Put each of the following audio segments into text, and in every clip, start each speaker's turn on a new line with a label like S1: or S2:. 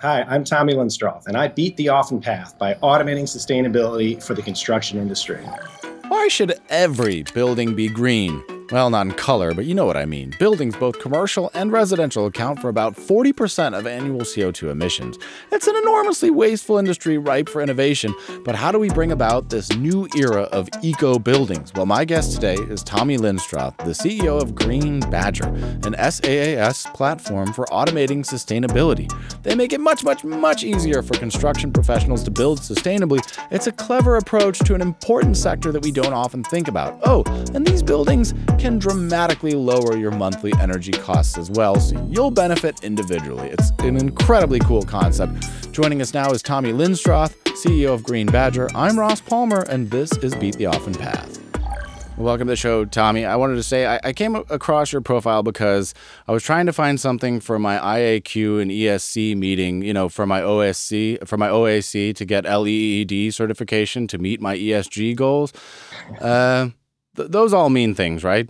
S1: Hi, I'm Tommy Linstroth, and I beat the often path by automating sustainability for the construction industry.
S2: Why should every building be green? Well, not in color, but you know what I mean. Buildings, both commercial and residential, account for about 40% of annual CO2 emissions. It's an enormously wasteful industry ripe for innovation, but how do we bring about this new era of eco buildings? Well, my guest today is Tommy Linstroth, the CEO of Green Badger, an SaaS platform for automating sustainability. They make it much, much, much easier for construction professionals to build sustainably. It's a clever approach to an important sector that we don't often think about. Oh, and these buildings can dramatically lower your monthly energy costs as well, so you'll benefit individually. It's an incredibly cool concept. Joining us now is Tommy Linstroth, CEO of Green Badger. I'm Ross Palmer, and this is Beat the Often Path. Welcome to the show, Tommy. I wanted to say I, I, came across your profile because I was trying to find something for my IAQ and ESC meeting, you know, for my OSC, for my OAC to get LEED certification to meet my ESG goals. Uh, th- those all mean things, right?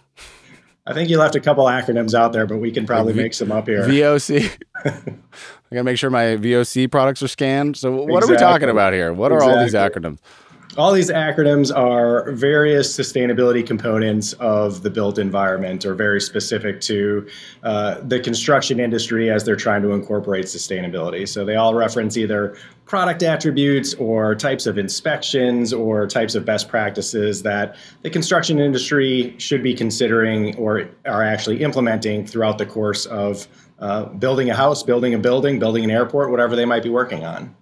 S1: I think you left a couple acronyms out there, but we can probably like v- make some up here.
S2: VOC. I gotta make sure my VOC products are scanned. So, what exactly. are we talking about here? What are exactly. all these acronyms?
S1: all these acronyms are various sustainability components of the built environment or very specific to uh, the construction industry as they're trying to incorporate sustainability. So they all reference either product attributes or types of inspections or types of best practices that the construction industry should be considering or are actually implementing throughout the course of uh, building a house, building a building, building an airport, whatever they might be working on.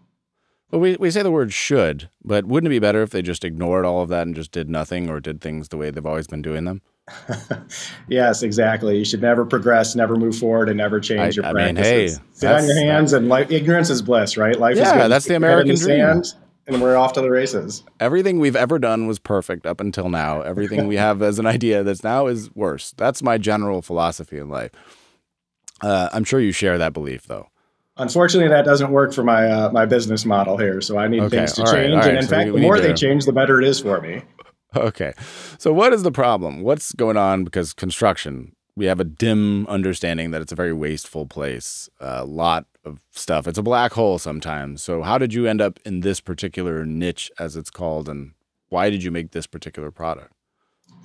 S2: Well, we, we say the word should, but wouldn't it be better if they just ignored all of that and just did nothing or did things the way they've always been doing them?
S1: yes, exactly. You should never progress, never move forward, and never change I, your I practices. Mean, hey, Sit on your hands, and life, ignorance is bliss, right? Life
S2: yeah,
S1: is good.
S2: that's the American dream.
S1: And we're off to the races.
S2: Everything we've ever done was perfect up until now. Everything we have as an idea that's now is worse. That's my general philosophy in life. Uh, I'm sure you share that belief, though.
S1: Unfortunately, that doesn't work for my uh, my business model here. So I need okay. things to change, right, and in so fact, the more they change, the better it is for me.
S2: Okay, so what is the problem? What's going on? Because construction, we have a dim understanding that it's a very wasteful place. A lot of stuff. It's a black hole sometimes. So how did you end up in this particular niche, as it's called, and why did you make this particular product?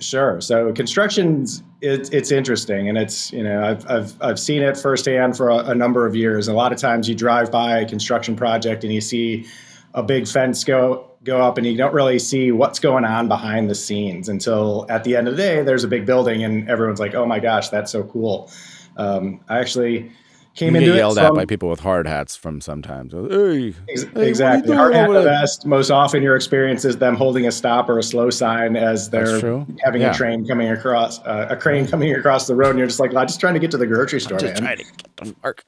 S1: Sure. So construction's it's it's interesting, and it's you know I've I've I've seen it firsthand for a, a, number of years. A lot of times you drive by a construction project and you see a big fence go go up, and you don't really see what's going on behind the scenes until at the end of the day there's a big building, and everyone's like, "Oh my gosh, that's so cool." Um, I actually
S2: came you into get yelled at by people with hard hats from sometimes. Hey,
S1: exactly. Hard hat vest. Most often, your experience is them holding a stop or a slow sign as they're having yeah. a train coming across uh, a crane coming across the road, and you're just like, I'm just trying to get to the grocery store,
S2: I'm
S1: just
S2: man. Trying to get to work.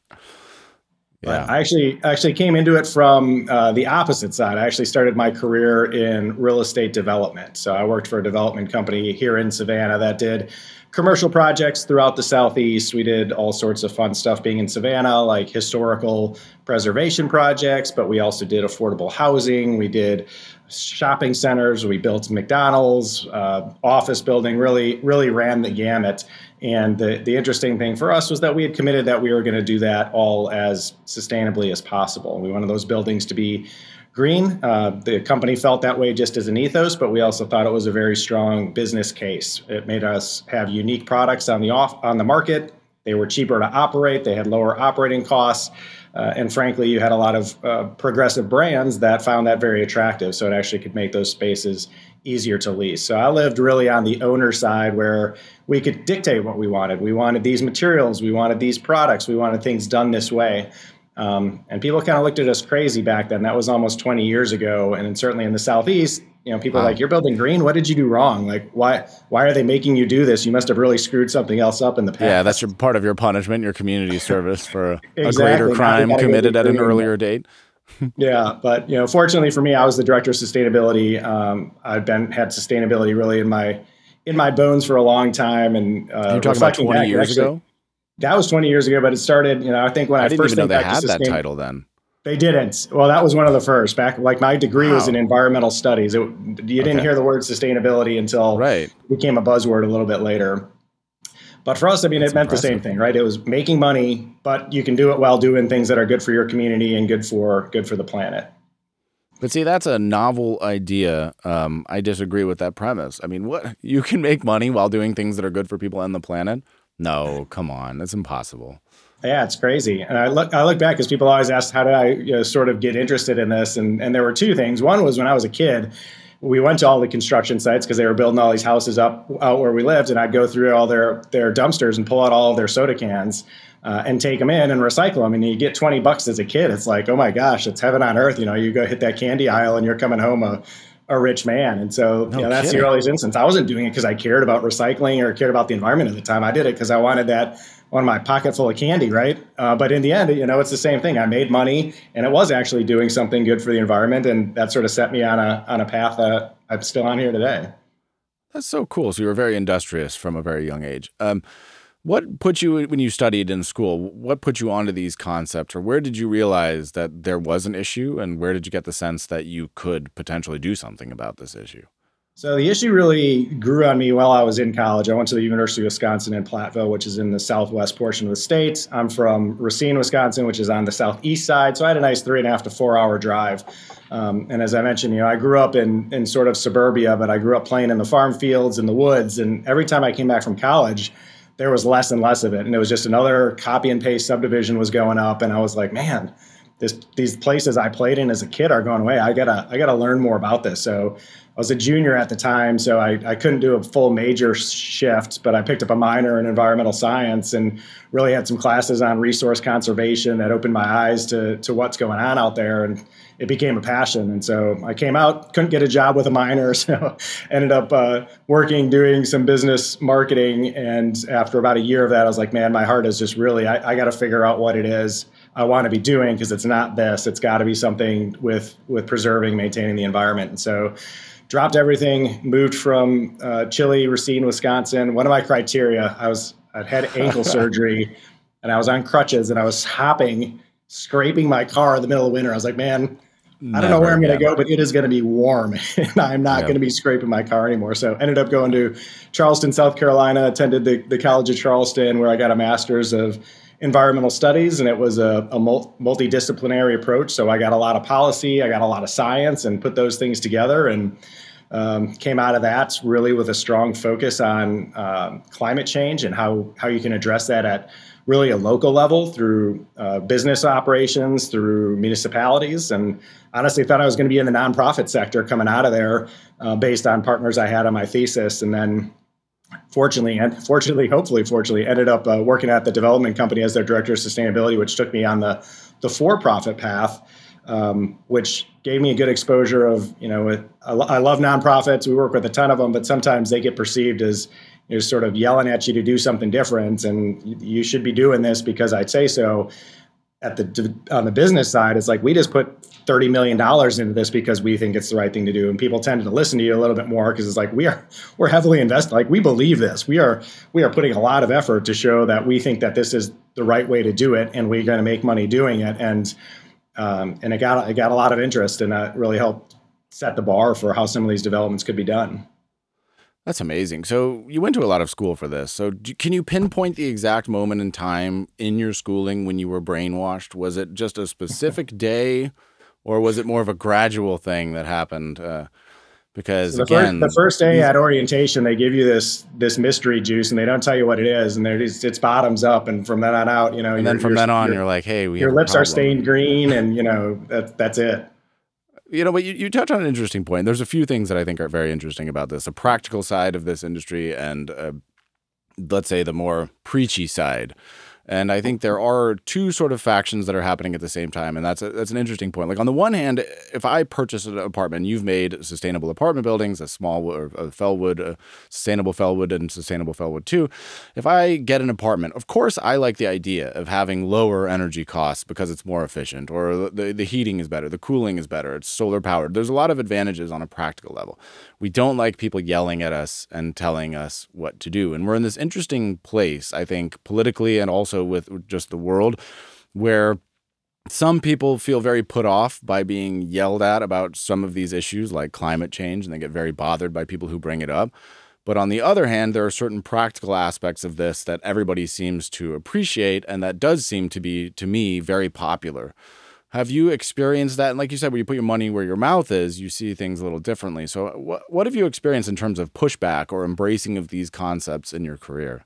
S1: Yeah. I actually actually came into it from uh, the opposite side. I actually started my career in real estate development. So I worked for a development company here in Savannah that did commercial projects throughout the southeast. We did all sorts of fun stuff being in Savannah, like historical preservation projects, but we also did affordable housing. We did shopping centers. We built McDonald's, uh, office building. Really, really ran the gamut. And the, the interesting thing for us was that we had committed that we were going to do that all as sustainably as possible. We wanted those buildings to be green. Uh, the company felt that way just as an ethos, but we also thought it was a very strong business case. It made us have unique products on the off on the market. They were cheaper to operate. They had lower operating costs. Uh, and frankly, you had a lot of uh, progressive brands that found that very attractive. So it actually could make those spaces easier to lease. So I lived really on the owner side where we could dictate what we wanted. We wanted these materials, we wanted these products, we wanted things done this way. Um, and people kind of looked at us crazy back then. That was almost 20 years ago. And certainly in the Southeast, you know, people wow. like, you're building green. What did you do wrong? Like, why, why are they making you do this? You must have really screwed something else up in the past.
S2: Yeah. That's your part of your punishment, your community service for exactly. a greater crime committed at an earlier date
S1: yeah, but you know, fortunately for me, I was the director of sustainability. Um, I've been had sustainability really in my in my bones for a long time. And
S2: uh, you're talking about 20 years actually, ago.
S1: That was 20 years ago, but it started. You know, I think when I,
S2: I
S1: didn't first
S2: even know they had that title then.
S1: They didn't. Well, that was one of the first. Back like my degree wow. was in environmental studies. It, you didn't okay. hear the word sustainability until
S2: right.
S1: it became a buzzword a little bit later. But for us, I mean, That's it meant impressive. the same thing, right? It was making money, but you can do it while doing things that are good for your community and good for good for the planet.
S2: But see, that's a novel idea. Um, I disagree with that premise. I mean, what you can make money while doing things that are good for people and the planet? No, come on, that's impossible.
S1: Yeah, it's crazy. And I look, I look back because people always ask, how did I you know, sort of get interested in this? And and there were two things. One was when I was a kid, we went to all the construction sites because they were building all these houses up out where we lived, and I'd go through all their their dumpsters and pull out all of their soda cans. Uh, and take them in and recycle them. And you get 20 bucks as a kid. It's like, oh my gosh, it's heaven on earth. You know, you go hit that candy aisle and you're coming home a, a rich man. And so, no you know, that's kidding. the earliest instance. I wasn't doing it because I cared about recycling or cared about the environment at the time. I did it because I wanted that on my pocket full of candy, right? Uh, but in the end, you know, it's the same thing. I made money, and it was actually doing something good for the environment, and that sort of set me on a on a path that I'm still on here today.
S2: That's so cool. So you were very industrious from a very young age. Um, what put you when you studied in school? What put you onto these concepts, or where did you realize that there was an issue, and where did you get the sense that you could potentially do something about this issue?
S1: So the issue really grew on me while I was in college. I went to the University of Wisconsin in Platteville, which is in the southwest portion of the state. I'm from Racine, Wisconsin, which is on the southeast side. So I had a nice three and a half to four hour drive. Um, and as I mentioned, you know, I grew up in in sort of suburbia, but I grew up playing in the farm fields in the woods. And every time I came back from college, there was less and less of it. And it was just another copy and paste subdivision was going up. And I was like, man, this, these places I played in as a kid are going away. I gotta I gotta learn more about this. So I was a junior at the time, so I, I couldn't do a full major shift, but I picked up a minor in environmental science and really had some classes on resource conservation that opened my eyes to, to what's going on out there. And it became a passion. And so I came out, couldn't get a job with a minor, so ended up uh, working, doing some business marketing. And after about a year of that, I was like, man, my heart is just really, I, I got to figure out what it is I want to be doing because it's not this. It's got to be something with with preserving, maintaining the environment. And so dropped everything, moved from uh, chilly, Racine, Wisconsin. One of my criteria, I was I'd had ankle surgery, and I was on crutches, and I was hopping, scraping my car in the middle of winter. I was like, man. Never, I don't know where I'm going to go, but it is going to be warm, and I'm not yep. going to be scraping my car anymore. So, ended up going to Charleston, South Carolina. Attended the, the College of Charleston, where I got a master's of environmental studies, and it was a, a multidisciplinary approach. So I got a lot of policy, I got a lot of science, and put those things together, and um, came out of that really with a strong focus on um, climate change and how how you can address that at really a local level through uh, business operations, through municipalities, and honestly thought I was going to be in the nonprofit sector coming out of there uh, based on partners I had on my thesis, and then fortunately and fortunately hopefully fortunately ended up uh, working at the development company as their director of sustainability which took me on the the for-profit path um, which gave me a good exposure of you know I, love nonprofits. We work with a ton of them but sometimes they get perceived as know, sort of yelling at you to do something different and you should be doing this because i'd say so. At the on the business side it's like we just put 30 million dollars into this because we think it's the right thing to do and people tend to listen to you a little bit more because it's like we are we're heavily invested like we believe this. We are we are putting a lot of effort to show that we think that this is the right way to do it and we're going to make money doing it and um, and it got it got a lot of interest and that really helped set the bar for how some of these developments could be done
S2: that's amazing. So you went to a lot of school for this. So do, can you pinpoint the exact moment in time in your schooling when you were brainwashed? Was it just a specific day, or was it more of a gradual thing that happened? Uh, because so
S1: the
S2: again,
S1: first, the first day at orientation, they give you this this mystery juice, and they don't tell you what it is, and just, it's bottoms up, and from then on out, you know,
S2: and then from then on, you're like, hey,
S1: your lips are stained green, and you know that that's it
S2: you know, but you, you touch on an interesting point. There's a few things that I think are very interesting about this a practical side of this industry and, uh, let's say, the more preachy side. And I think there are two sort of factions that are happening at the same time, and that's a, that's an interesting point. Like on the one hand, if I purchase an apartment, you've made sustainable apartment buildings, a small or a Fellwood, a sustainable Fellwood, and sustainable Fellwood too. If I get an apartment, of course, I like the idea of having lower energy costs because it's more efficient, or the the heating is better, the cooling is better, it's solar powered. There's a lot of advantages on a practical level. We don't like people yelling at us and telling us what to do, and we're in this interesting place, I think, politically and also with just the world, where some people feel very put off by being yelled at about some of these issues like climate change and they get very bothered by people who bring it up. But on the other hand, there are certain practical aspects of this that everybody seems to appreciate, and that does seem to be, to me, very popular. Have you experienced that? And like you said, when you put your money where your mouth is, you see things a little differently. So, uh, what, what have you experienced in terms of pushback or embracing of these concepts in your career?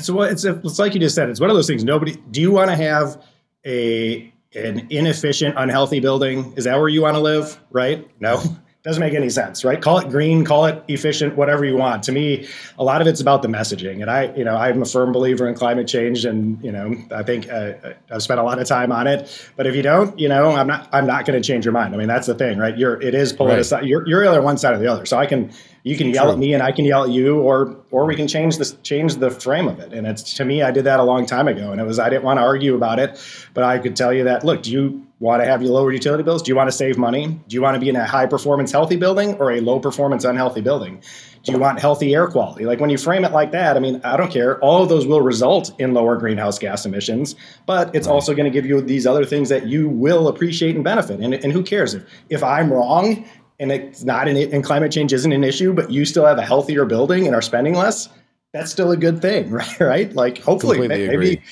S1: So, it's, it's like you just said, it's one of those things. Nobody, do you want to have a an inefficient, unhealthy building? Is that where you want to live? Right? No doesn't make any sense, right? Call it green, call it efficient, whatever you want. To me, a lot of it's about the messaging, and I, you know, I'm a firm believer in climate change, and you know, I think uh, I've spent a lot of time on it. But if you don't, you know, I'm not, I'm not going to change your mind. I mean, that's the thing, right? You're, it is politicized. Right. You're, you're either one side or the other. So I can, you can yell True. at me, and I can yell at you, or, or we can change this, change the frame of it. And it's to me, I did that a long time ago, and it was I didn't want to argue about it, but I could tell you that, look, do you want to have your lower utility bills? Do you want to save money? Do you want to be in a high performance healthy building or a low performance unhealthy building? Do you want healthy air quality? Like when you frame it like that, I mean, I don't care. All of those will result in lower greenhouse gas emissions, but it's right. also going to give you these other things that you will appreciate and benefit. And, and who cares if, if I'm wrong and it's not an, and climate change isn't an issue, but you still have a healthier building and are spending less? That's still a good thing, right? Right? Like hopefully, maybe,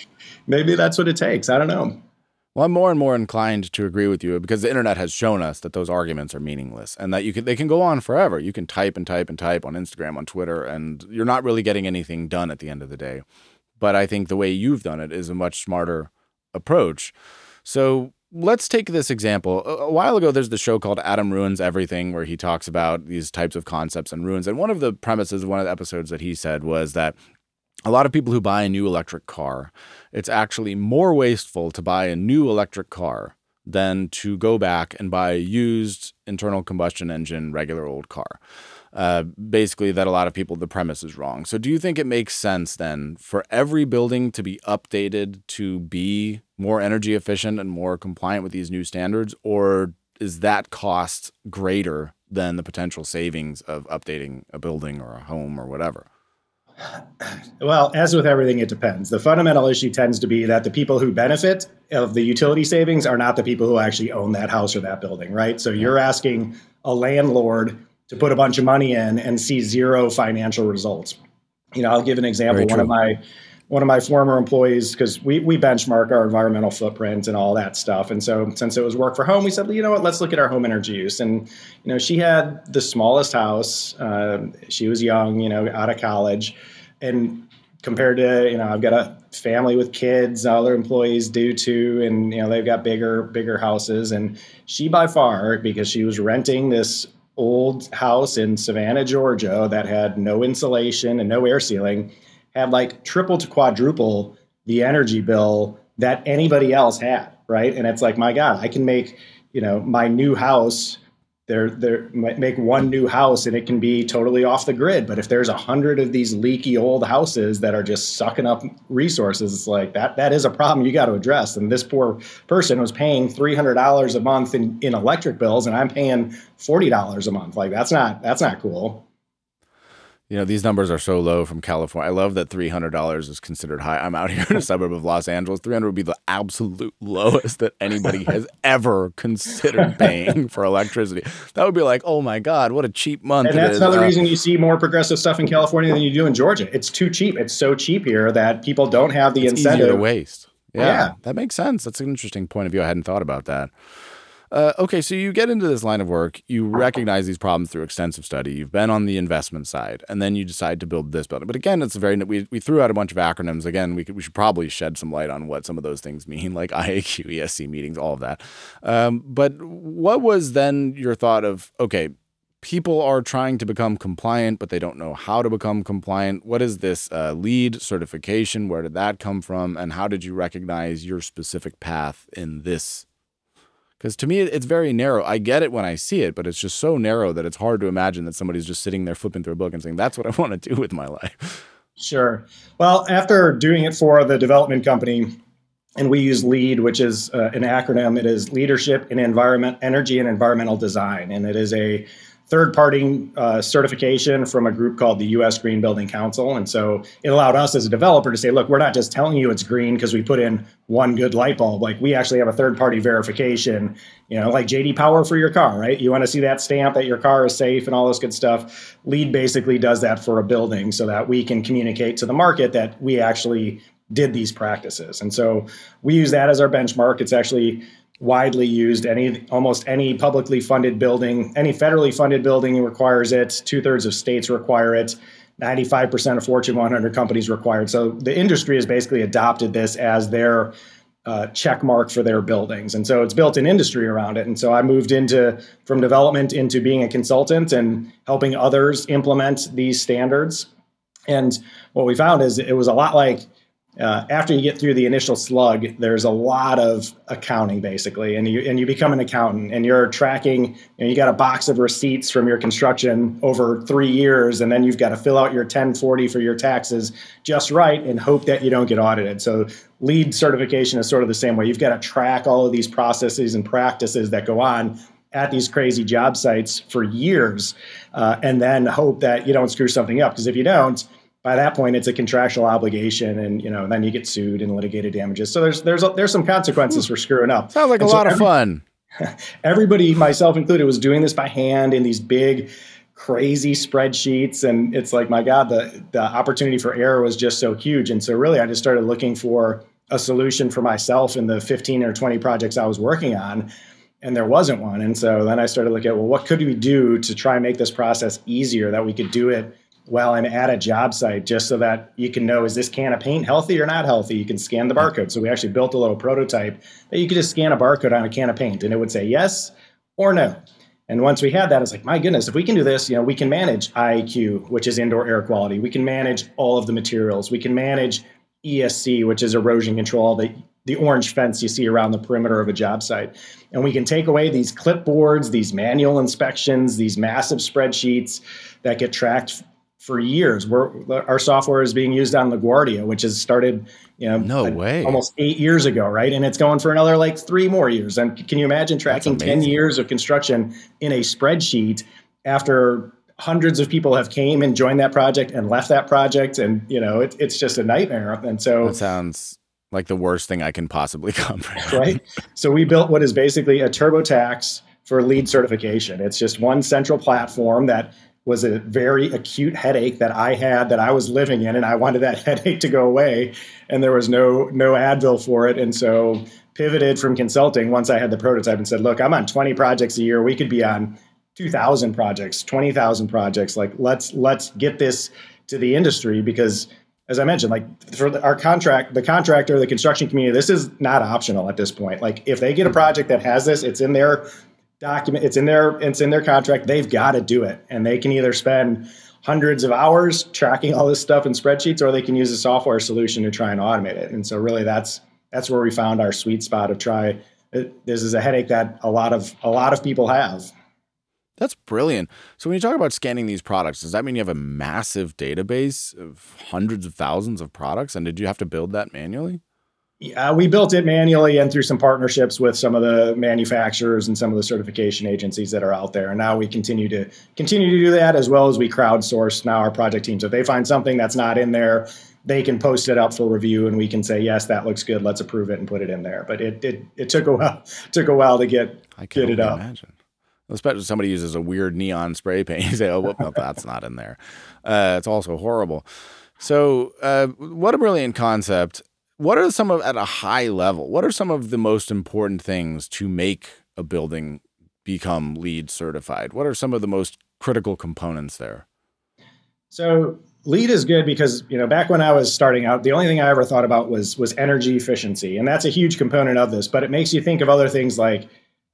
S1: maybe that's what it takes. I don't know.
S2: Well, I'm more and more inclined to agree with you because the internet has shown us that those arguments are meaningless and that you can they can go on forever. You can type and type and type on Instagram, on Twitter, and you're not really getting anything done at the end of the day. But I think the way you've done it is a much smarter approach. So let's take this example. A while ago, there's the show called Adam Ruins Everything, where he talks about these types of concepts and ruins. And one of the premises, of one of the episodes that he said was that a lot of people who buy a new electric car, it's actually more wasteful to buy a new electric car than to go back and buy a used internal combustion engine regular old car. Uh, basically, that a lot of people, the premise is wrong. So, do you think it makes sense then for every building to be updated to be more energy efficient and more compliant with these new standards? Or is that cost greater than the potential savings of updating a building or a home or whatever?
S1: Well, as with everything, it depends. The fundamental issue tends to be that the people who benefit of the utility savings are not the people who actually own that house or that building, right? So you're asking a landlord to put a bunch of money in and see zero financial results. You know, I'll give an example. One of my one of my former employees, because we we benchmark our environmental footprint and all that stuff. And so since it was work for home, we said, well, you know what, let's look at our home energy use. And you know, she had the smallest house. Uh, she was young, you know, out of college, and compared to you know, I've got a family with kids, other employees do too, and you know, they've got bigger bigger houses. And she by far, because she was renting this old house in Savannah, Georgia, that had no insulation and no air sealing had like triple to quadruple the energy bill that anybody else had, right? And it's like, my God, I can make, you know, my new house. There, there make one new house and it can be totally off the grid. But if there's a hundred of these leaky old houses that are just sucking up resources, it's like that. That is a problem you got to address. And this poor person was paying three hundred dollars a month in, in electric bills, and I'm paying forty dollars a month. Like that's not that's not cool.
S2: You know, these numbers are so low from California. I love that $300 is considered high. I'm out here in a suburb of Los Angeles. 300 would be the absolute lowest that anybody has ever considered paying for electricity. That would be like, oh my God, what a cheap month.
S1: And that's another uh, reason you see more progressive stuff in California than you do in Georgia. It's too cheap. It's so cheap here that people don't have the incentive
S2: to waste. Yeah, yeah, that makes sense. That's an interesting point of view. I hadn't thought about that. Uh, okay, so you get into this line of work, you recognize these problems through extensive study, you've been on the investment side, and then you decide to build this building. But again, it's a very we, we threw out a bunch of acronyms. Again, we could, we should probably shed some light on what some of those things mean, like IAQ, ESC meetings, all of that. Um, but what was then your thought of okay? People are trying to become compliant, but they don't know how to become compliant. What is this uh, LEED certification? Where did that come from? And how did you recognize your specific path in this because to me, it's very narrow. I get it when I see it, but it's just so narrow that it's hard to imagine that somebody's just sitting there flipping through a book and saying, that's what I want to do with my life.
S1: Sure. Well, after doing it for the development company, and we use LEED, which is uh, an acronym. It is Leadership in Environment, Energy and Environmental Design, and it is a third party uh, certification from a group called the US Green Building Council. And so it allowed us as a developer to say, look, we're not just telling you it's green because we put in one good light bulb. Like we actually have a third party verification, you know, like JD Power for your car, right? You want to see that stamp that your car is safe and all this good stuff. LEED basically does that for a building so that we can communicate to the market that we actually did these practices. And so we use that as our benchmark. It's actually widely used. Any almost any publicly funded building, any federally funded building requires it. Two thirds of states require it. 95% of Fortune 100 companies require it. So the industry has basically adopted this as their uh, check mark for their buildings, and so it's built an industry around it. And so I moved into from development into being a consultant and helping others implement these standards. And what we found is it was a lot like uh, after you get through the initial slug, there's a lot of accounting basically, and you and you become an accountant, and you're tracking. You, know, you got a box of receipts from your construction over three years, and then you've got to fill out your 1040 for your taxes just right, and hope that you don't get audited. So LEED certification is sort of the same way. You've got to track all of these processes and practices that go on at these crazy job sites for years, uh, and then hope that you don't screw something up. Because if you don't, by that point it's a contractual obligation and you know then you get sued and litigated damages. So there's there's there's some consequences for screwing up.
S2: Sounds like and a so lot of every, fun.
S1: everybody myself included was doing this by hand in these big crazy spreadsheets. And it's like my god the the opportunity for error was just so huge. And so really i just started looking for a solution for myself in the 15 or 20 projects i was working on and there wasn't one. And so then i started looking at well what could we do to try and make this process easier that we could do it well and at a job site just so that you can know is this can of paint healthy or not healthy? You can scan the barcode. So we actually built a little prototype that you could just scan a barcode on a can of paint and it would say yes or no. And once we had that it's like my goodness if we can do this you know we can manage IAQ which is indoor air quality. We can manage all of the materials. We can manage ESC which is erosion control the the orange fence you see around the perimeter of a job site. And we can take away these clipboards these manual inspections these massive spreadsheets that get tracked for years. We're, our software is being used on LaGuardia, which has started, you know,
S2: no way,
S1: almost eight years ago, right? And it's going for another like three more years. And can you imagine tracking ten years of construction in a spreadsheet after hundreds of people have came and joined that project and left that project, and you know, it, it's just a nightmare. And so
S2: that sounds like the worst thing I can possibly comprehend.
S1: right. So we built what is basically a TurboTax for LEED certification. It's just one central platform that was a very acute headache that I had that I was living in, and I wanted that headache to go away, and there was no no Advil for it, and so pivoted from consulting once I had the prototype and said, look, I'm on 20 projects a year. We could be on 2,000 projects, 20,000 projects. Like let's let's get this to the industry because as I mentioned, like for our contract, the contractor, the construction community, this is not optional at this point. Like if they get a project that has this, it's in their document it's in their it's in their contract they've got to do it. And they can either spend hundreds of hours tracking all this stuff in spreadsheets or they can use a software solution to try and automate it. And so really that's that's where we found our sweet spot of try uh, this is a headache that a lot of a lot of people have.
S2: That's brilliant. So when you talk about scanning these products does that mean you have a massive database of hundreds of thousands of products? And did you have to build that manually
S1: yeah, we built it manually and through some partnerships with some of the manufacturers and some of the certification agencies that are out there. And now we continue to continue to do that as well as we crowdsource now our project teams. If they find something that's not in there, they can post it up for review and we can say, yes, that looks good. Let's approve it and put it in there. But it it, it took a while took a while to get
S2: I can
S1: get it up.
S2: I can't imagine. Especially if somebody uses a weird neon spray paint. You say, oh, whoop, no, that's not in there. Uh, it's also horrible. So, uh, what a brilliant concept what are some of at a high level what are some of the most important things to make a building become LEED certified? What are some of the most critical components there?
S1: So LEED is good because you know back when i was starting out the only thing i ever thought about was was energy efficiency and that's a huge component of this but it makes you think of other things like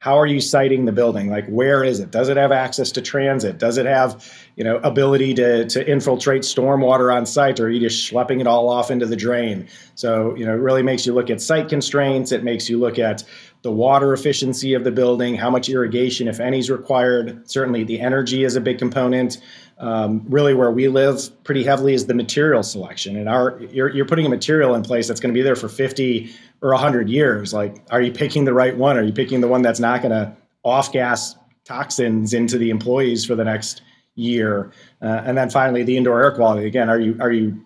S1: how are you siting the building? Like where is it? Does it have access to transit? Does it have you know ability to, to infiltrate stormwater on site or are you just schlepping it all off into the drain? So you know it really makes you look at site constraints. It makes you look at the water efficiency of the building how much irrigation if any is required. Certainly the energy is a big component um, really where we live pretty heavily is the material selection and our you're, you're putting a material in place that's going to be there for 50 or 100 years like are you picking the right one are you picking the one that's not going to off gas toxins into the employees for the next year? Uh, and then finally, the indoor air quality. Again, are you are you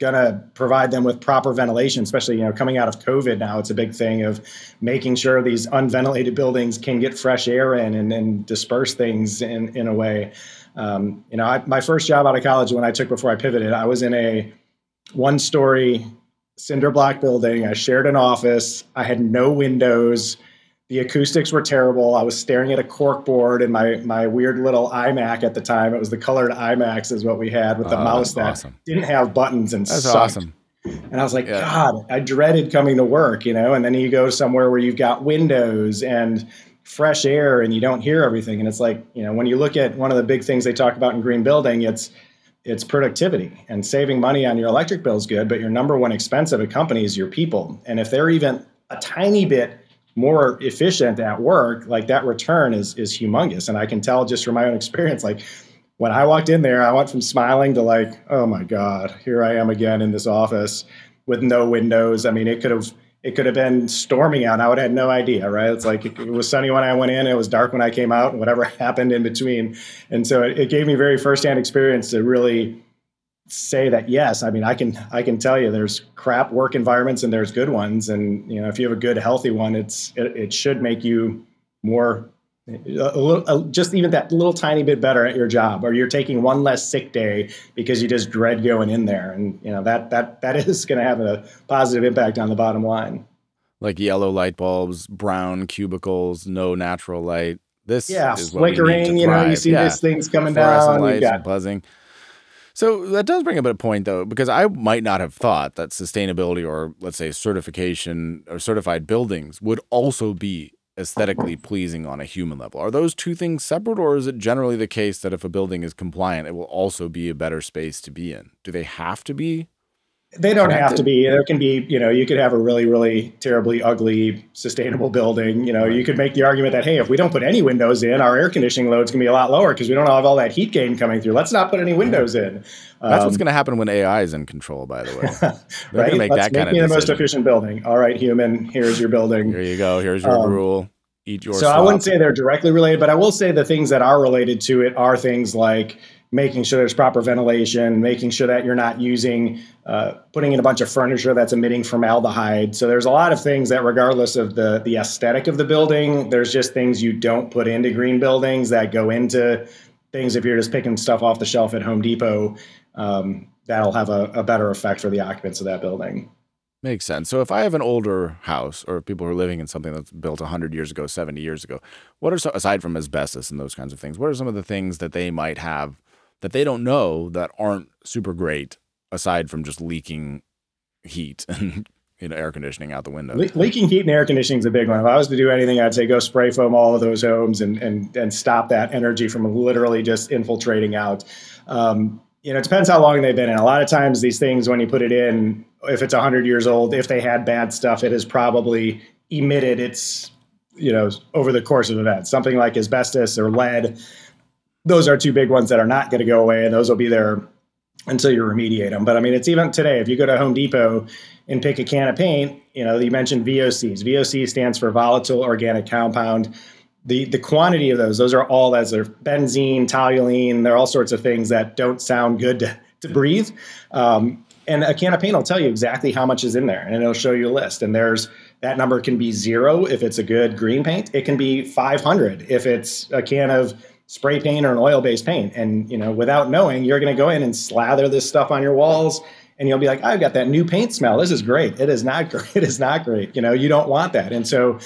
S1: going to provide them with proper ventilation, especially you know coming out of COVID now. It's a big thing of making sure these unventilated buildings can get fresh air in and, and disperse things in in a way. Um, you know, I, my first job out of college when I took before I pivoted, I was in a one story cinder block building. I shared an office. I had no windows. The acoustics were terrible. I was staring at a cork board and my my weird little iMac at the time. It was the colored iMacs is what we had with the oh, mouse that awesome. didn't have buttons and that's sucked. awesome. And I was like, yeah. God, I dreaded coming to work, you know. And then you go somewhere where you've got windows and fresh air, and you don't hear everything. And it's like, you know, when you look at one of the big things they talk about in green building, it's it's productivity and saving money on your electric bill is good, but your number one expense of a company is your people. And if they're even a tiny bit more efficient at work, like that return is is humongous. And I can tell just from my own experience, like when I walked in there, I went from smiling to like, oh my God, here I am again in this office with no windows. I mean, it could have it could have been storming out. I would have had no idea, right? It's like it, was sunny when I went in, it was dark when I came out, and whatever happened in between. And so it, it gave me very firsthand experience to really say that yes i mean i can i can tell you there's crap work environments and there's good ones and you know if you have a good healthy one it's it, it should make you more a little, a, just even that little tiny bit better at your job or you're taking one less sick day because you just dread going in there. And you know that that that is going to have a positive impact on the bottom line.
S2: Like yellow light bulbs brown cubicles no natural light. This is
S1: yeah flickering you know you see yeah. these things coming down
S2: lights got, buzzing. So that does bring up a point, though, because I might not have thought that sustainability or, let's say, certification or certified buildings would also be aesthetically pleasing on a human level. Are those two things separate, or is it generally the case that if a building is compliant, it will also be a better space to be in? Do they have to be
S1: they don't have to be. There can be, you know, you could have a really, really terribly ugly sustainable building. You know, you could make the argument that, hey, if we don't put any windows in, our air conditioning load's gonna be a lot lower because we don't have all that heat gain coming through. Let's not put any windows in.
S2: That's um, what's gonna happen when AI is in control, by the way.
S1: They're right? make Let's that make kind of the most efficient building. All right, human, here's your building.
S2: Here you go. Here's your um, rule. Eat your.
S1: So I wouldn't say they're directly related, but I will say the things that are related to it are things like making sure there's proper ventilation, making sure that you're not using, uh, putting in a bunch of furniture that's emitting formaldehyde. So there's a lot of things that, regardless of the the aesthetic of the building, there's just things you don't put into green buildings that go into things. If you're just picking stuff off the shelf at Home Depot, um, that'll have a, a better effect for the occupants of that building.
S2: Makes sense. So if I have an older house or people who are living in something that's built 100 years ago, 70 years ago, what are some, aside from asbestos and those kinds of things, what are some of the things that they might have that they don't know that aren't super great aside from just leaking heat and you know air conditioning out the window. Le-
S1: leaking heat and air conditioning is a big one. If I was to do anything, I'd say go spray foam all of those homes and and and stop that energy from literally just infiltrating out. Um, you know, it depends how long they've been in. A lot of times, these things, when you put it in, if it's 100 years old, if they had bad stuff, it has probably emitted its, you know, over the course of events. Something like asbestos or lead those are two big ones that are not going to go away, and those will be there until you remediate them. But I mean, it's even today. If you go to Home Depot and pick a can of paint, you know, you mentioned VOCs. VOC stands for volatile organic compound. The the quantity of those, those are all as they're benzene, toluene. They're all sorts of things that don't sound good to, to breathe. Um, and a can of paint will tell you exactly how much is in there, and it'll show you a list. And there's that number can be zero if it's a good green paint. It can be 500 if it's a can of spray paint or an oil-based paint. And you know, without knowing, you're going to go in and slather this stuff on your walls, and you'll be like, "I've got that new paint smell. This is great." It is not great. It is not great. You know, you don't want that. And so,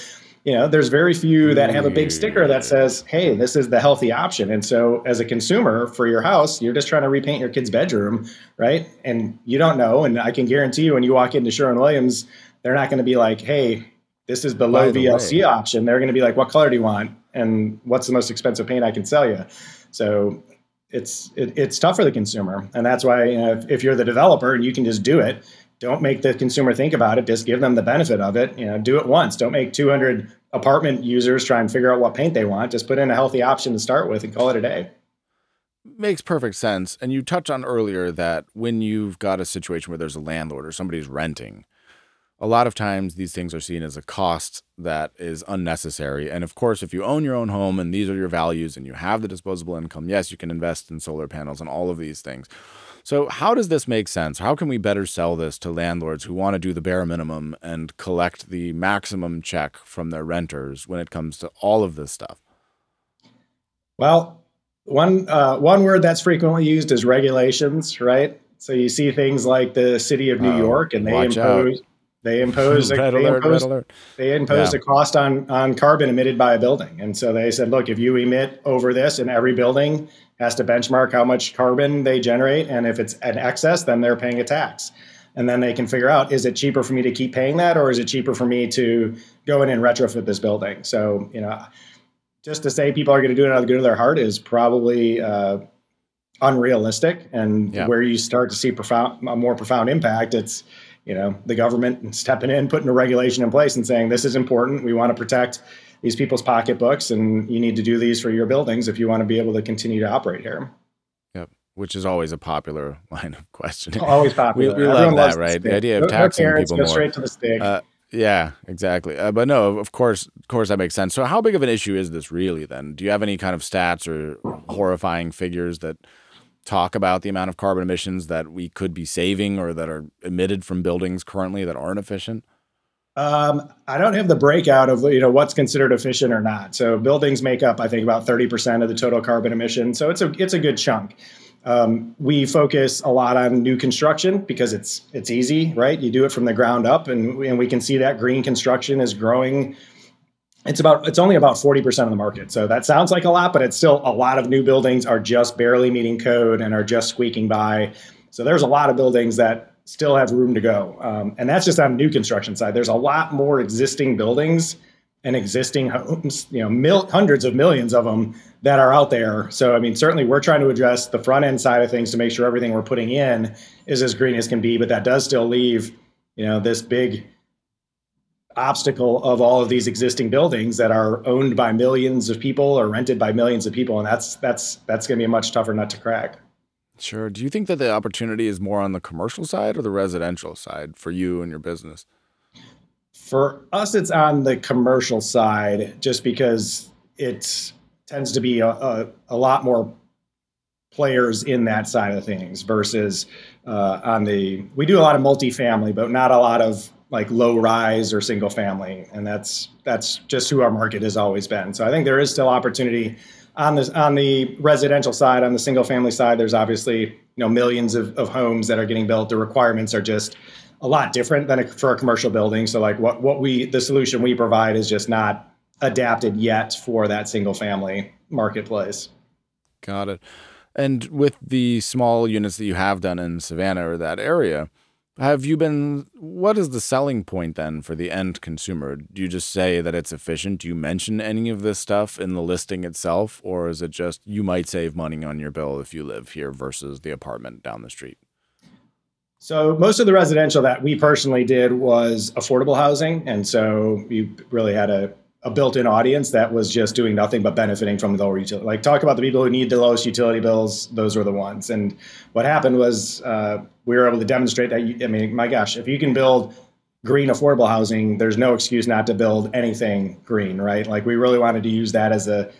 S1: you know, there's very few that have a big sticker that says, "Hey, this is the healthy option." And so, as a consumer for your house, you're just trying to repaint your kid's bedroom, right? And you don't know. And I can guarantee you, when you walk into Sherwin Williams, they're not going to be like, "Hey." This is the low the VLC way. option. They're going to be like, "What color do you want?" and what's the most expensive paint I can sell you. So it's it, it's tough for the consumer, and that's why you know, if, if, you're the developer and you can just do it, don't make the consumer think about it. Just give them the benefit of it. You know, do it once. Don't make 200 apartment users try and figure out what paint they want. Just put in a healthy option to start with and call it a day.
S2: Makes perfect sense. And you touched on earlier that when you've got a situation where there's a landlord or somebody's renting, a lot of times these things are seen as a cost that is unnecessary. And of course, if you own your own home and these are your values and you have the disposable income, yes, you can invest in solar panels and all of these things. So, how does this make sense? How can we better sell this to landlords who want to do the bare minimum and collect the maximum check from their renters when it comes to all of this stuff?
S1: Well, one uh, one word that's frequently used is regulations, right? So you see things like the city of New oh, York, and they impose out. They impose a, they alert, impose, they imposed yeah. a cost on on carbon emitted by a building, and so they said, look, if you emit over this, and every building has to benchmark how much carbon they generate, and if it's an excess, then they're paying a tax. And then they can figure out is it cheaper for me to keep paying that, or is it cheaper for me to go in and retrofit this building? So you know just to say people are going to do it out of the good of their heart is probably uh, unrealistic. And yeah. where you start to see profound, a more profound impact, it's you know the government stepping in, putting a regulation in place, and saying this is important. We want to protect these people's pocketbooks, and you need to do these for your buildings if you want to be able to continue to operate here.
S2: Yep, which is always a popular line of questioning.
S1: Always popular.
S2: We, we love that, right? The idea of taxing people
S1: go
S2: more.
S1: Straight to the stick. Uh,
S2: yeah, exactly. Uh, but no, of course, of course, that makes sense. So, how big of an issue is this really? Then, do you have any kind of stats or horrifying figures that talk about the amount of carbon emissions that we could be saving or that are emitted from buildings currently that aren't efficient?
S1: Um, I don't have the breakout of you know what's considered efficient or not. So buildings make up, I think, about thirty percent of the total carbon emission. So it's a it's a good chunk. Um, we focus a lot on new construction because it's it's easy, right? You do it from the ground up, and, and we can see that green construction is growing. It's about it's only about forty percent of the market, so that sounds like a lot, but it's still a lot of new buildings are just barely meeting code and are just squeaking by. So there's a lot of buildings that still have room to go, um, and that's just on new construction side. There's a lot more existing buildings and existing homes, you know, mil- hundreds of millions of them that are out there. So, I mean, certainly we're trying to address the front end side of things to make sure everything we're putting in is as green as can be, but that does still leave, you know, this big obstacle of all of these existing buildings that are owned by millions of people or rented by millions of people and that's that's that's going to be a much tougher nut to crack.
S2: Sure. Do you think that the opportunity is more on the commercial side or the residential side for you and your business?
S1: For us, it's on the commercial side, just because it tends to be a, a, a lot more players in that side of things versus uh, on the we do a lot of multifamily, but not a lot of like low rise or single family, and that's that's just who our market has always been. So I think there is still opportunity on this on the residential side, on the single family side. There's obviously you know millions of, of homes that are getting built. The requirements are just a lot different than a, for a commercial building. So like what what we the solution we provide is just not adapted yet for that single family marketplace.
S2: Got it. And with the small units that you have done in Savannah or that area, have you been what is the selling point then for the end consumer? Do you just say that it's efficient? Do you mention any of this stuff in the listing itself or is it just you might save money on your bill if you live here versus the apartment down the street?
S1: So most of the residential that we personally did was affordable housing, and so you really had a, a built-in audience that was just doing nothing but benefiting from the lower utility. Like talk about the people who need the lowest utility bills; those were the ones. And what happened was uh, we were able to demonstrate that. You, I mean, my gosh, if you can build green affordable housing, there's no excuse not to build anything green, right? Like we really wanted to use that as a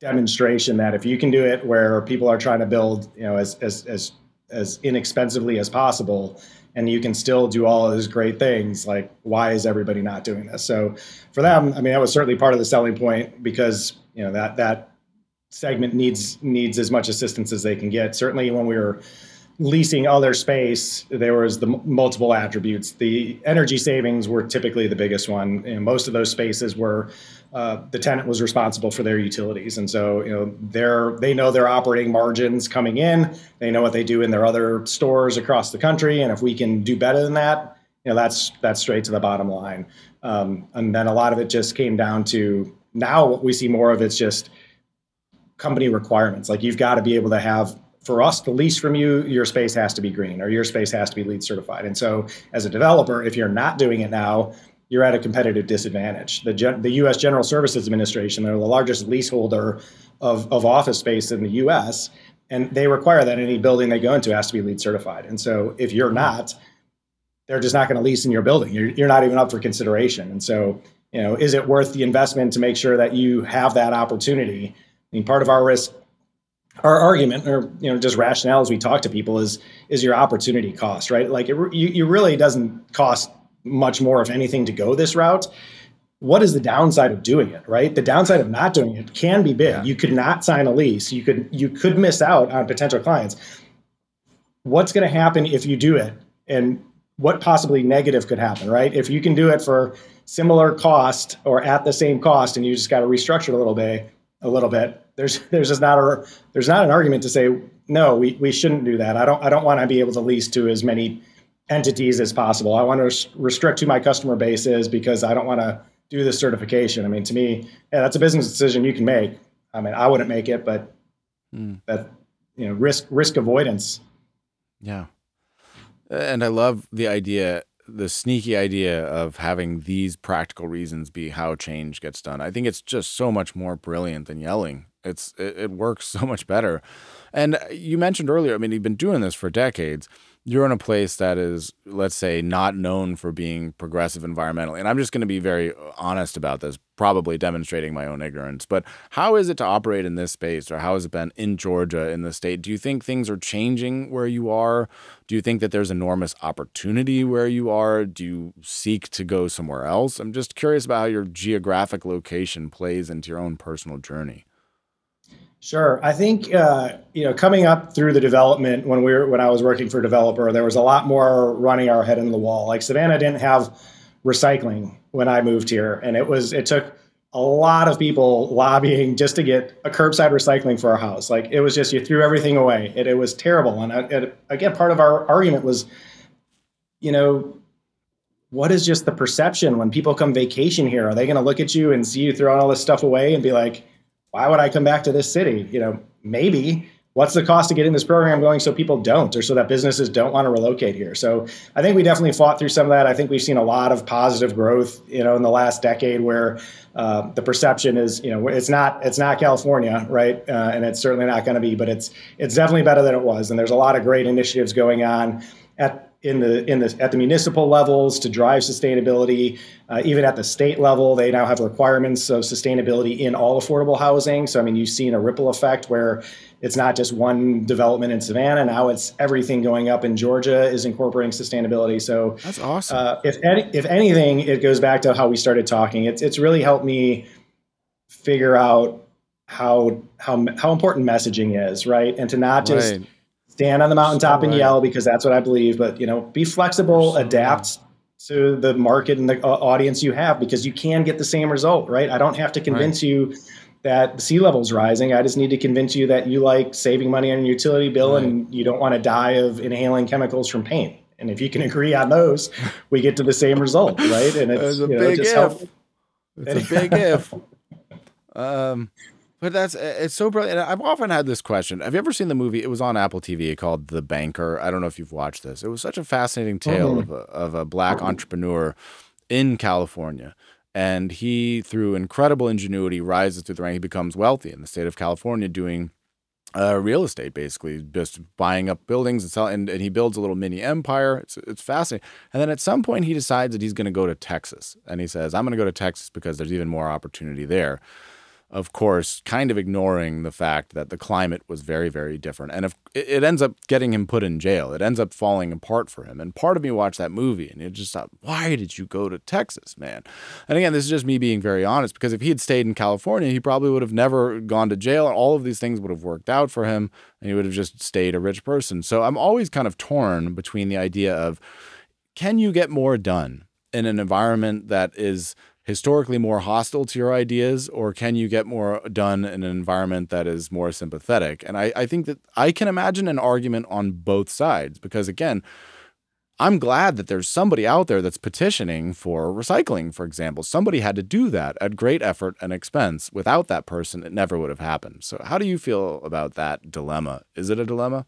S1: demonstration that if you can do it where people are trying to build, you know, as as as as inexpensively as possible and you can still do all of those great things like why is everybody not doing this? So for them i mean that was certainly part of the selling point because you know that that segment needs needs as much assistance as they can get. Certainly when we were leasing other space there was the multiple attributes. The energy savings were typically the biggest one. Most of those spaces were uh, the tenant was responsible for their utilities, and so you know they're they know their operating margins coming in. They know what they do in their other stores across the country, and if we can do better than that, you know that's that's straight to the bottom line. Um, and then a lot of it just came down to now what we see more of it's just company requirements. Like you've got to be able to have for us to lease from you, your space has to be green or your space has to be LEED certified. And so, as a developer, if you're not doing it now, you're at a competitive disadvantage. The, the U.S. General Services Administration, they're the largest leaseholder of, of office space in the U.S., and they require that any building they go into has to be LEED certified. And so if you're not, they're just not going to lease in your building. You're, you're not even up for consideration. And so, you know, is it worth the investment to make sure that you have that opportunity? I mean, part of our risk, our argument, or you know, just rationale as we talk to people is is your opportunity cost, right? Like, it, you, you really doesn't cost much more, if anything, to go this route. What is the downside of doing it, right? The downside of not doing it can be big. Yeah. You could not sign a lease. You could you could miss out on potential clients. What's going to happen if you do it? And what possibly negative could happen, right? If you can do it for similar cost or at the same cost, and you just got to restructure it a little bit, a little bit. There's there's just not a there's not an argument to say no, we, we shouldn't do that. I don't I don't want to be able to lease to as many entities as possible. I want to restrict who my customer base is because I don't want to do this certification. I mean, to me, yeah, that's a business decision you can make. I mean, I wouldn't make it, but mm. that you know, risk risk avoidance.
S2: Yeah. And I love the idea, the sneaky idea of having these practical reasons be how change gets done. I think it's just so much more brilliant than yelling. It's it, it works so much better. And you mentioned earlier, I mean, you've been doing this for decades you're in a place that is, let's say, not known for being progressive environmentally. And I'm just going to be very uh, honest about this, probably demonstrating my own ignorance. But how is it to operate in this space, or how has it been in Georgia, in the state? Do you think things are changing where you are? Do you think that there's enormous opportunity where you are? Do you seek to go somewhere else? I'm just curious about how your geographic location plays into your own personal journey.
S1: Sure. I think uh, you know coming up through the development when we were when I was working for a developer, there was a lot more running our head in the wall. Like Savannah didn't have recycling when I moved here, and it was it took a lot of people lobbying just to get a curbside recycling for our house. Like it was just you threw everything away. It, it was terrible. And it, again, part of our argument was, you know, what is just the perception when people come vacation here? Are they going to look at you and see you throwing all this stuff away and be like? Why would I come back to this city? You know, maybe. What's the cost of getting this program going so people don't or so that businesses don't want to relocate here? So i think we definitely fought through some of that. I think we've seen a lot of positive growth you know in the last decade where uh, the perception is you know it's not it's not california right? Uh, and it's certainly not going to be but it's it's definitely better than it was. And there's a lot of great initiatives going on at in the in the at the municipal levels to drive sustainability. Uh, even at the state level, they now have requirements of sustainability in all affordable housing. So I mean, you've seen a ripple effect where it's not just one development in Savannah. Now it's everything going up in Georgia is incorporating sustainability. So
S2: that's awesome. Uh,
S1: if any, if anything, it goes back to how we started talking. It's it's really helped me figure out how how how important messaging is, right? And to not just right stand on the mountaintop so and yell because that's what I believe. But you know, be flexible, so adapt right. to the market and the uh, audience you have because you can get the same result, right? I don't have to convince right. you that the sea level is rising. I just need to convince you that you like saving money on your utility bill right. and you don't want to die of inhaling chemicals from paint. And if you can agree on those, we get to the same result, right? And
S2: it's, a know, big if. It's a big if. But that's it's so brilliant. I've often had this question. Have you ever seen the movie? It was on Apple TV called The Banker. I don't know if you've watched this. It was such a fascinating tale mm-hmm. of, a, of a black entrepreneur in California. And he, through incredible ingenuity, rises through the ranks. He becomes wealthy in the state of California doing uh, real estate, basically, just buying up buildings and selling. And, and he builds a little mini empire. It's, it's fascinating. And then at some point, he decides that he's going to go to Texas. And he says, I'm going to go to Texas because there's even more opportunity there of course, kind of ignoring the fact that the climate was very, very different. And if, it ends up getting him put in jail. It ends up falling apart for him. And part of me watched that movie and it just thought, why did you go to Texas, man? And again, this is just me being very honest because if he had stayed in California, he probably would have never gone to jail. And all of these things would have worked out for him and he would have just stayed a rich person. So I'm always kind of torn between the idea of can you get more done in an environment that is historically more hostile to your ideas, or can you get more done in an environment that is more sympathetic? And I, I think that I can imagine an argument on both sides because, again, I'm glad that there's somebody out there that's petitioning for recycling, for example. Somebody had to do that at great effort and expense. Without that person, it never would have happened. So, how do you feel about that dilemma? Is it a dilemma?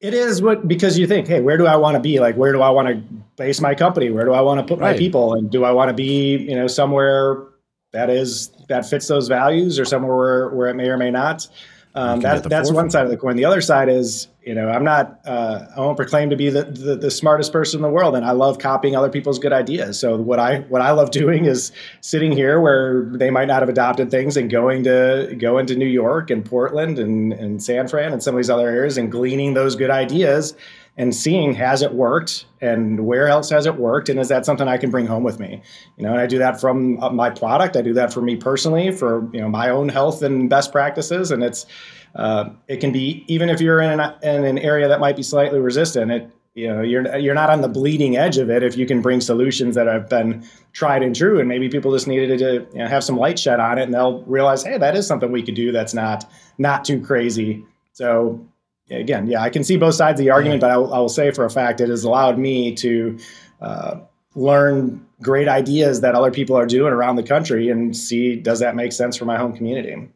S1: It is what because you think, hey, where do I want to be? Like, where do I want to base my company? Where do I want to put right. my people? And do I want to be, you know, somewhere that is that fits those values, or somewhere where where it may or may not? Um, that, that's one side of the coin. The other side is, you know, I'm not, uh, I won't proclaim to be the, the, the, smartest person in the world, and I love copying other people's good ideas. So what I what I love doing is sitting here where they might not have adopted things and going to go into New York and Portland and, and San Fran and some of these other areas and gleaning those good ideas and seeing has it worked and where else has it worked and is that something I can bring home with me? You know, and I do that from uh, my product. I do that for me personally, for you know my own health and best practices, and it's uh, it can be even if you're in an, in an area that might be slightly resistant. It you know you're you're not on the bleeding edge of it if you can bring solutions that have been tried and true, and maybe people just needed to you know, have some light shed on it, and they'll realize, hey, that is something we could do that's not not too crazy. So again, yeah, I can see both sides of the argument, but I will, I will say for a fact it has allowed me to uh, learn great ideas that other people are doing around the country and see does that make sense for my home community.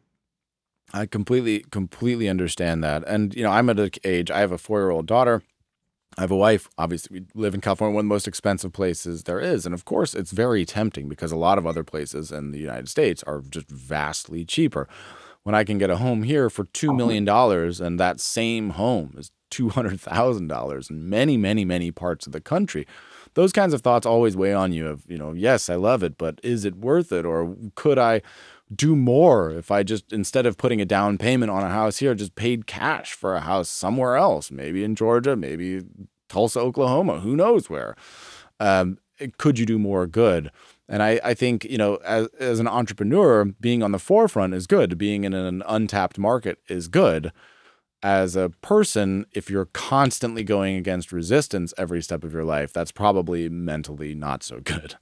S2: I completely, completely understand that. And, you know, I'm at an age, I have a four year old daughter. I have a wife. Obviously, we live in California, one of the most expensive places there is. And of course, it's very tempting because a lot of other places in the United States are just vastly cheaper when I can get a home here for $2 million and that same home is $200,000 in many, many, many parts of the country. Those kinds of thoughts always weigh on you of, you know, yes, I love it, but is it worth it? Or could I do more if I just, instead of putting a down payment on a house here, just paid cash for a house somewhere else, maybe in Georgia, maybe Tulsa, Oklahoma, who knows where? Um, could you do more good? And I, I think, you know, as, as an entrepreneur, being on the forefront is good. Being in an untapped market is good. As a person, if you're constantly going against resistance every step of your life, that's probably mentally not so good.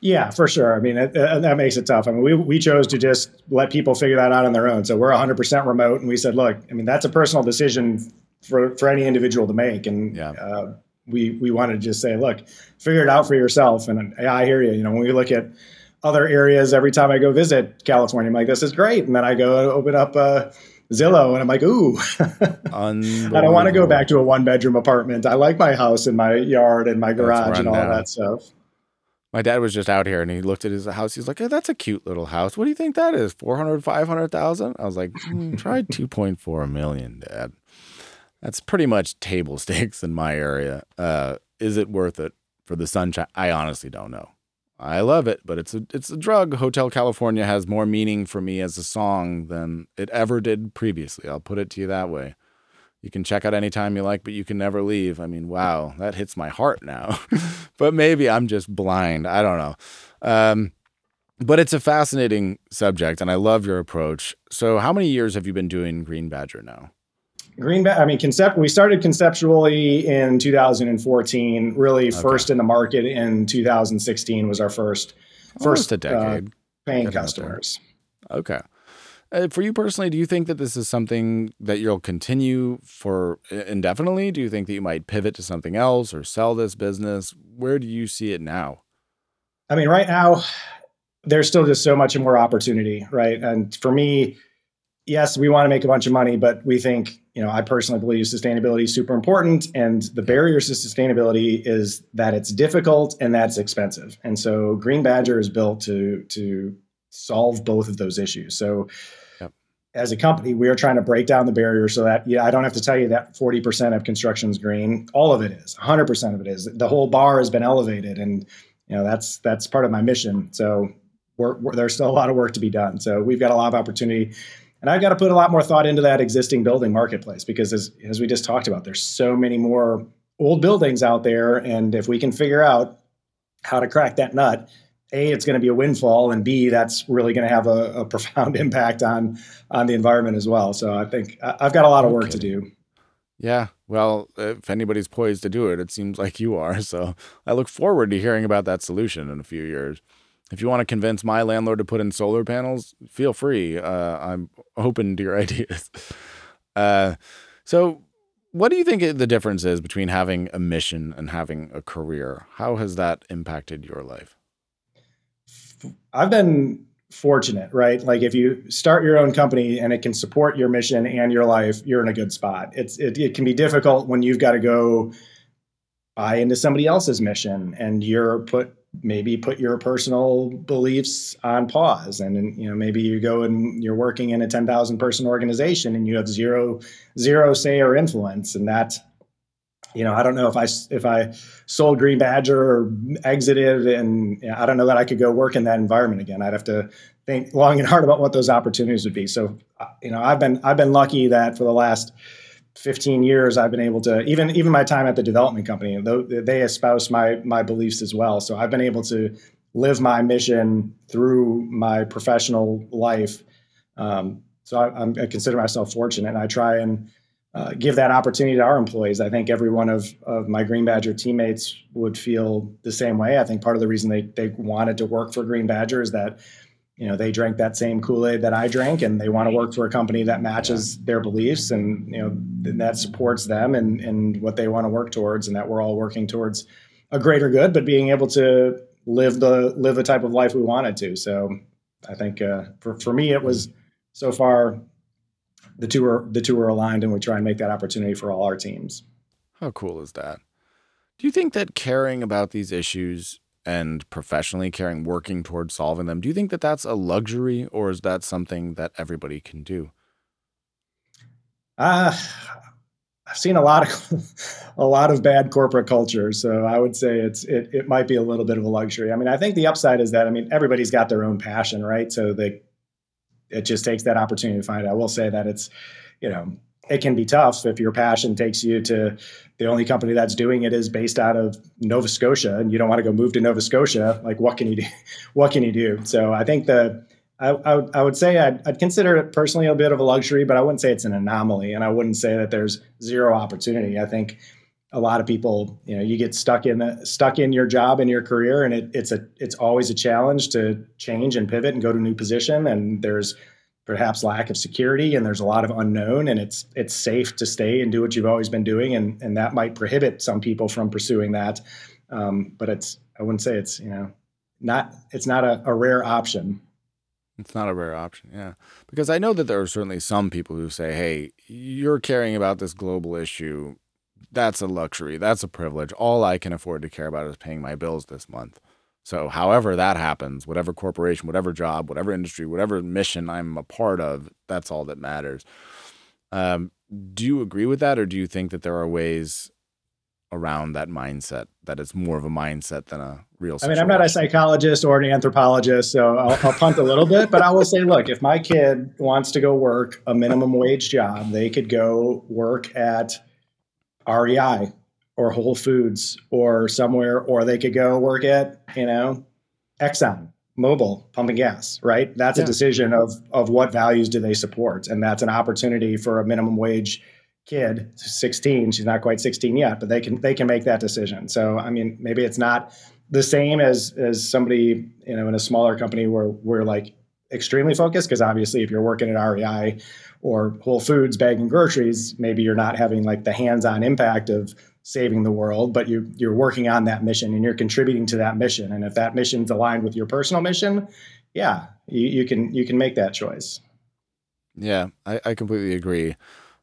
S1: Yeah, for sure. I mean, it, it, that makes it tough. I mean, we, we chose to just let people figure that out on their own. So we're 100% remote. And we said, look, I mean, that's a personal decision for, for any individual to make. And yeah. uh, we we wanted to just say, look, figure it out for yourself. And I hear you. You know, when we look at other areas, every time I go visit California, I'm like, this is great. And then I go open up uh, Zillow, and I'm like, ooh, I don't want to go back to a one bedroom apartment. I like my house and my yard and my garage and all down. that stuff.
S2: My dad was just out here and he looked at his house. He's like, hey, that's a cute little house. What do you think that is? 400, 500,000? I was like, mm, try 2.4 million, dad. That's pretty much table stakes in my area. Uh, is it worth it for the sunshine? I honestly don't know. I love it, but it's a it's a drug. Hotel California has more meaning for me as a song than it ever did previously. I'll put it to you that way. You can check out anytime you like, but you can never leave. I mean, wow, that hits my heart now. but maybe I'm just blind. I don't know. Um, but it's a fascinating subject, and I love your approach. So, how many years have you been doing Green Badger now?
S1: Green I mean, concept. We started conceptually in 2014. Really, okay. first in the market in 2016 was our first
S2: first a decade
S1: uh, paying customers.
S2: Okay. Uh, for you personally, do you think that this is something that you'll continue for indefinitely? Do you think that you might pivot to something else or sell this business? Where do you see it now?
S1: I mean, right now, there's still just so much more opportunity, right? And for me, yes, we want to make a bunch of money, but we think, you know, I personally believe sustainability is super important. And the barriers to sustainability is that it's difficult and that's expensive. And so Green Badger is built to to solve both of those issues. So yep. as a company, we are trying to break down the barrier so that yeah, I don't have to tell you that 40% of construction is green. All of it is. 100% of it is. The whole bar has been elevated and you know, that's that's part of my mission. So we're, we're, there's still a lot of work to be done. So we've got a lot of opportunity and I've got to put a lot more thought into that existing building marketplace because, as, as we just talked about, there's so many more old buildings out there. And if we can figure out how to crack that nut, a, it's going to be a windfall, and B, that's really going to have a, a, profound impact on on the environment as well. So I think I've got a lot of work okay. to do.
S2: Yeah, well, if anybody's poised to do it, it seems like you are. So I look forward to hearing about that solution in a few years if you want to convince my landlord to put in solar panels, feel free. Uh, I'm open to your ideas. Uh, so, what do you think the difference is between having a mission and having a career? How has that impacted your life?
S1: I've been fortunate, right? Like if you start your own company and it can support your mission and your life, you're in a good spot. It's it, it can be difficult when you've got to go buy into somebody else's mission and you're put maybe put your personal beliefs on pause. And you know maybe you go and you're working in a 10,000 person organization and you have zero zero say or influence. And that you know I don't know if I if I sold Green Badger or exited and you know, I don't know that I could go work in that environment again. I'd have to think long and hard about what those opportunities would be. So uh, you know I've been I've been lucky that for the last 15 years i've been able to even even my time at the development company though they espouse my my beliefs as well. So i've been able to live my mission through my professional life. Um, so I, I, consider myself fortunate and i try and uh, give that opportunity to our employees. I think every one of, of my green badger teammates would feel the same way. I think part of the reason they, they wanted to work for green badger is that you know they drank that same kool-aid that i drank and they want to work for a company that matches their beliefs and you know that supports them and and what they want to work towards and that we're all working towards a greater good but being able to live the live the type of life we wanted to. So i think uh, for, for me it was so far the two are the two are aligned and we try and make that opportunity for all our teams.
S2: How cool is that? Do you think that caring about these issues and professionally caring, working towards solving them. Do you think that that's a luxury or is that something that everybody can do?
S1: Uh, I've seen a lot of a lot of bad corporate culture, so I would say it's it, it might be a little bit of a luxury. I mean, I think the upside is that I mean everybody's got their own passion, right? So they it just takes that opportunity to find it. I will say that it's you know it can be tough if your passion takes you to the only company that's doing it is based out of Nova Scotia and you don't want to go move to Nova Scotia. Like what can you do? what can you do? So I think the I, I, I would say I'd, I'd, consider it personally a bit of a luxury, but I wouldn't say it's an anomaly, and I wouldn't say that there's zero opportunity. I think a lot of people, you know, you get stuck in the, stuck in your job and your career, and it, it's a it's always a challenge to change and pivot and go to a new position. And there's perhaps lack of security and there's a lot of unknown and it's it's safe to stay and do what you've always been doing and and that might prohibit some people from pursuing that. Um, but it's i wouldn't say it's you know not it's not a, a rare option.
S2: It's not a rare option yeah. Because i know that there are certainly some people who say hey you're caring about this global issue. That's a luxury. That's a privilege. All i can afford to care about is paying my bills this month so, however that happens, whatever corporation, whatever job, whatever industry, whatever mission I'm a part of, that's all that matters. Um, do you agree with that, or do you think that there are ways around that mindset that it's more of a mindset than a real?
S1: Situation? I mean, I'm not a psychologist or an anthropologist, so I'll, I'll punt a little bit, but I will say, look, if my kid wants to go work a minimum wage job, they could go work at REI or Whole Foods or somewhere, or they could go work at, you know, Exxon Mobil pumping gas, right? That's yeah. a decision of of what values do they support. And that's an opportunity for a minimum wage kid, 16, she's not quite 16 yet, but they can they can make that decision. So I mean, maybe it's not the same as as somebody, you know, in a smaller company where we're like extremely focused, because obviously if you're working at REI or Whole Foods bagging groceries, maybe you're not having like the hands-on impact of saving the world, but you you're working on that mission and you're contributing to that mission. And if that mission's aligned with your personal mission, yeah, you, you can you can make that choice.
S2: Yeah, I, I completely agree.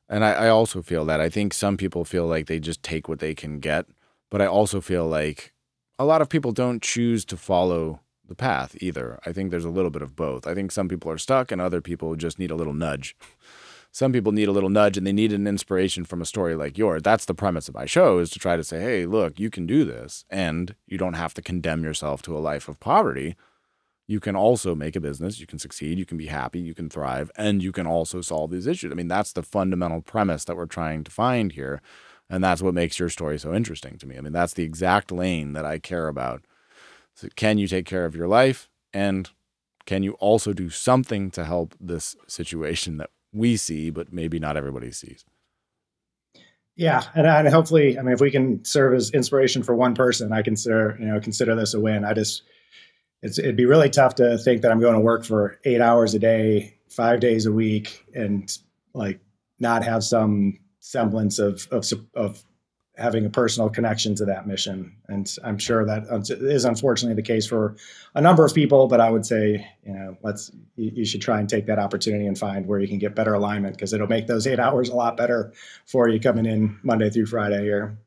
S2: And I, I also feel that. I think some people feel like they just take what they can get, but I also feel like a lot of people don't choose to follow the path either. I think there's a little bit of both. I think some people are stuck and other people just need a little nudge some people need a little nudge and they need an inspiration from a story like yours. That's the premise of my show is to try to say, hey, look, you can do this and you don't have to condemn yourself to a life of poverty. You can also make a business, you can succeed, you can be happy, you can thrive, and you can also solve these issues. I mean, that's the fundamental premise that we're trying to find here. And that's what makes your story so interesting to me. I mean, that's the exact lane that I care about. So can you take care of your life? And can you also do something to help this situation that we see, but maybe not everybody sees.
S1: Yeah, and, and hopefully, I mean, if we can serve as inspiration for one person, I consider you know consider this a win. I just it's it'd be really tough to think that I'm going to work for eight hours a day, five days a week, and like not have some semblance of of of having a personal connection to that mission. And I'm sure that is unfortunately the case for a number of people. But I would say, you know, let's you, should try and take that opportunity and find where you can get better alignment because it'll make those eight hours a lot better for you coming in Monday through Friday here.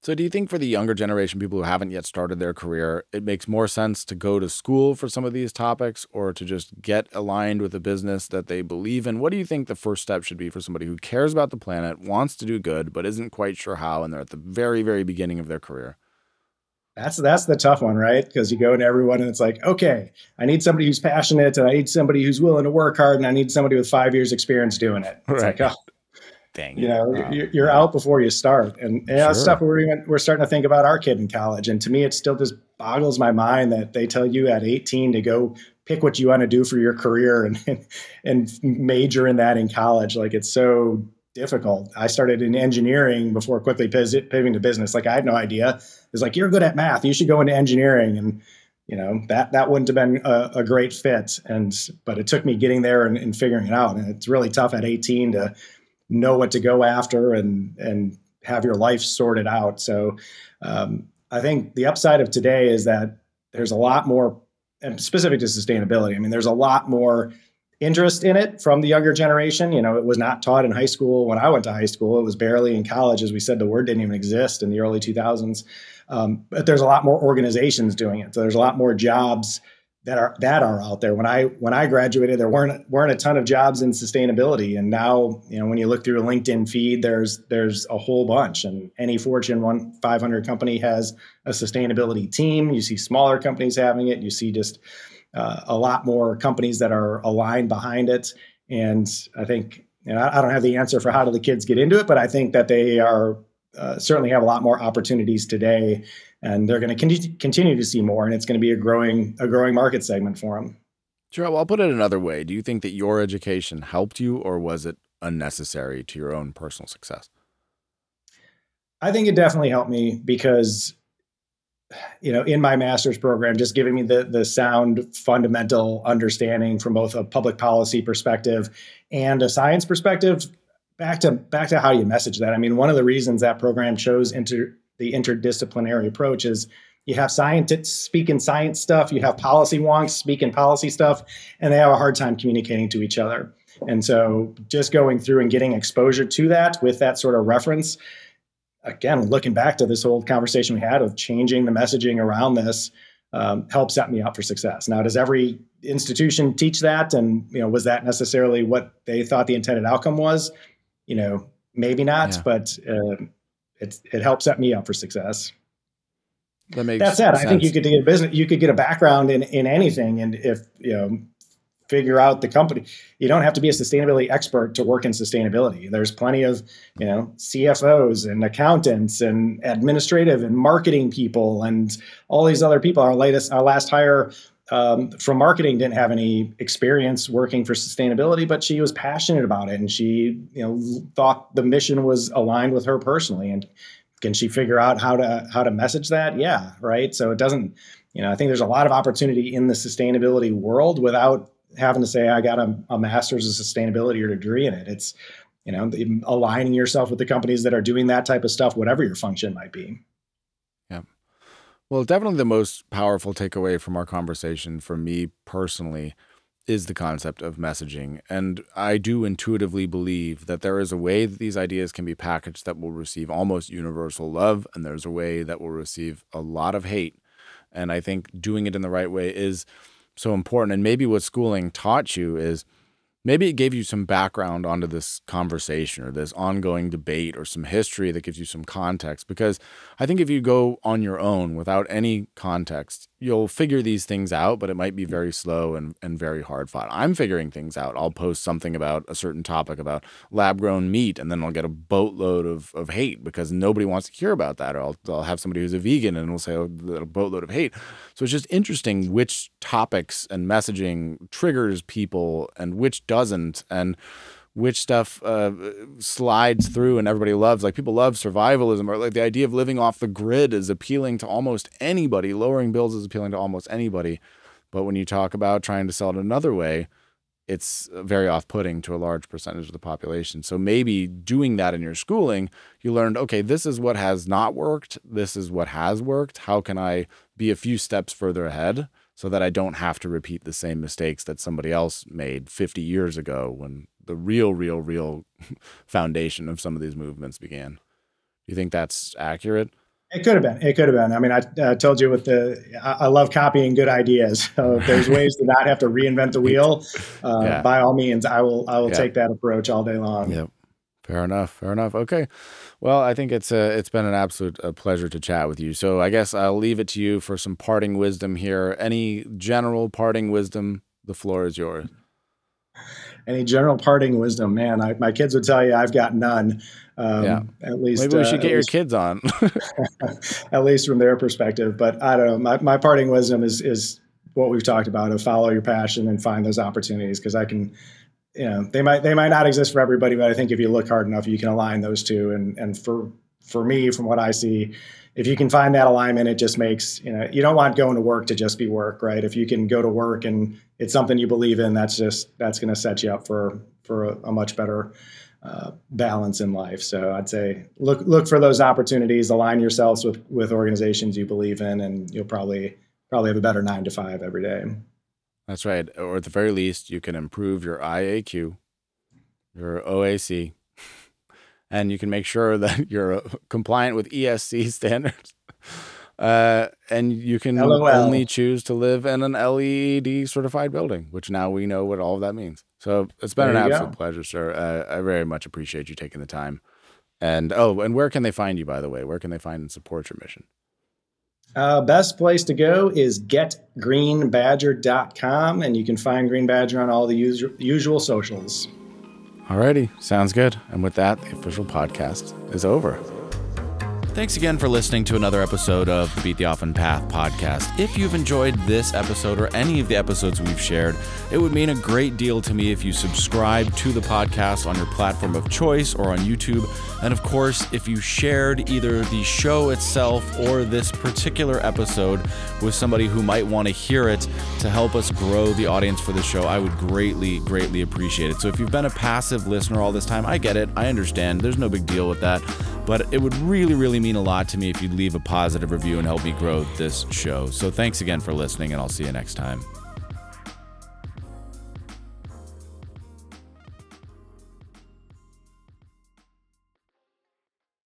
S2: So, do you think for the younger generation, people who haven't yet started their career, it makes more sense to go to school for some of these topics or to just get aligned with a business that they believe in? What do you think the first step should be for somebody who cares about the planet, wants to do good, but isn't quite sure how, and they're at the very, very beginning of their career?
S1: That's that's the tough one, right? Because you go to everyone and it's like, okay, I need somebody who's passionate, and I need somebody who's willing to work hard, and I need somebody with five years experience doing it. It's right. like, oh,
S2: Dang
S1: you know, you're out before you start, and you know, sure. stuff we're even, we're starting to think about our kid in college, and to me, it still just boggles my mind that they tell you at 18 to go pick what you want to do for your career and and, and major in that in college. Like it's so difficult. I started in engineering before quickly pivoting to business. Like I had no idea. It's like you're good at math. You should go into engineering, and you know that that wouldn't have been a, a great fit. And but it took me getting there and, and, figuring it out. And it's really tough at 18 to know what to go after and and have your life sorted out. So um, I think the upside of today is that there's a lot more, and specific to sustainability. I mean, there's a lot more interest in it from the younger generation. You know, it was not taught in high school when I went to high school. It was barely in college, as we said. The word didn't even exist in the early 2000s. Um, but there's a lot more organizations doing it. So there's a lot more jobs that are that are out there. When I when I graduated, there weren't weren't a ton of jobs in sustainability, and now you know when you look through a LinkedIn feed, there's there's a whole bunch, and any Fortune one 500 company has a sustainability team. You see smaller companies having it. You see just uh, a lot more companies that are aligned behind it, and I think you know I don't have the answer for how do the kids get into it, but I think that they are uh, certainly have a lot more opportunities today and they're going to continue to see more, and it's going to be a growing a growing market segment for them.
S2: Sure. Well, I'll put it another way. Do you think that your education helped you, or was it unnecessary to your own personal success?
S1: I think it definitely helped me because, you know, in my master's program, just giving me the the sound fundamental understanding from both a public policy perspective and a science perspective. Back to back to how you message that. I mean, one of the reasons that program chose inter the interdisciplinary approach is you have scientists speaking science stuff, you have policy wonks speaking policy stuff, and they have a hard time communicating to each other. And so just going through and getting exposure to that with that sort of reference, again, looking back to this old conversation we had of changing the messaging around this, um, helped set me up for success. Now, does every institution teach that? And you know, was that necessarily what they thought the intended outcome was? You know, maybe not, yeah. but uh, it it helps set me up for success.
S2: That makes
S1: that said, sense. I think you could get a business, you could get a background in in anything, and if you know figure out the company. You don't have to be a sustainability expert to work in sustainability. There's plenty of, you know, CFOs and accountants and administrative and marketing people and all these other people. Our latest, our last hire um, from marketing didn't have any experience working for sustainability, but she was passionate about it and she, you know, thought the mission was aligned with her personally. And can she figure out how to how to message that? Yeah, right. So it doesn't, you know, I think there's a lot of opportunity in the sustainability world without having to say I got a, a master's of sustainability or degree in it. It's you know aligning yourself with the companies that are doing that type of stuff, whatever your function might be.
S2: Well, definitely the most powerful takeaway from our conversation for me personally is the concept of messaging. And I do intuitively believe that there is a way that these ideas can be packaged that will receive almost universal love, and there's a way that will receive a lot of hate. And I think doing it in the right way is so important. And maybe what schooling taught you is maybe it gave you some background onto this conversation or this ongoing debate or some history that gives you some context. Because I think if you go on your own without any context, you'll figure these things out, but it might be very slow and, and very hard fought. I'm figuring things out. I'll post something about a certain topic about lab grown meat, and then I'll get a boatload of, of hate because nobody wants to hear about that. Or I'll, I'll have somebody who's a vegan and will say oh, a boatload of hate. So it's just interesting which topics and messaging triggers people and which doesn't. And which stuff uh, slides through and everybody loves. Like people love survivalism or like the idea of living off the grid is appealing to almost anybody. Lowering bills is appealing to almost anybody. But when you talk about trying to sell it another way, it's very off putting to a large percentage of the population. So maybe doing that in your schooling, you learned, okay, this is what has not worked. This is what has worked. How can I be a few steps further ahead so that I don't have to repeat the same mistakes that somebody else made 50 years ago when the real, real, real foundation of some of these movements began. Do you think that's accurate?
S1: It could have been. It could have been. I mean, I uh, told you with the, I, I, love copying good ideas. So if there's ways to not have to reinvent the wheel, uh, yeah. by all means, I will. I will yeah. take that approach all day long.
S2: Yep. Fair enough. Fair enough. Okay. Well, I think it's a, it's been an absolute pleasure to chat with you. So I guess I'll leave it to you for some parting wisdom here. Any general parting wisdom? The floor is yours.
S1: Any general parting wisdom, man? I, my kids would tell you I've got none. Um, yeah. At least
S2: maybe we should uh, get your least, kids on.
S1: at least from their perspective, but I don't know. My, my parting wisdom is is what we've talked about: of follow your passion and find those opportunities. Because I can, you know, they might they might not exist for everybody, but I think if you look hard enough, you can align those two. And and for for me, from what I see, if you can find that alignment, it just makes you know you don't want going to work to just be work, right? If you can go to work and it's something you believe in, that's just that's going to set you up for for a, a much better uh, balance in life. So I'd say look look for those opportunities, align yourselves with with organizations you believe in, and you'll probably probably have a better nine to five every day.
S2: That's right. Or at the very least, you can improve your IAQ, your OAC, and you can make sure that you're uh, compliant with ESC standards. Uh, and you can LOL. only choose to live in an LEED certified building, which now we know what all of that means. So it's been there an absolute go. pleasure, sir. Uh, I very much appreciate you taking the time. And oh, and where can they find you, by the way? Where can they find and support your mission?
S1: Uh, best place to go is getgreenbadger.com, and you can find Green Badger on all the usual, usual socials.
S2: Alrighty, sounds good. And with that, the official podcast is over. Thanks again for listening to another episode of the Beat the Often Path podcast. If you've enjoyed this episode or any of the episodes we've shared, it would mean a great deal to me if you subscribe to the podcast on your platform of choice or on YouTube. And of course, if you shared either the show itself or this particular episode with somebody who might want to hear it to help us grow the audience for the show, I would greatly, greatly appreciate it. So if you've been a passive listener all this time, I get it. I understand. There's no big deal with that. But it would really, really mean a lot to me if you'd leave a positive review and help me grow this show. So thanks again for listening, and I'll see you next time.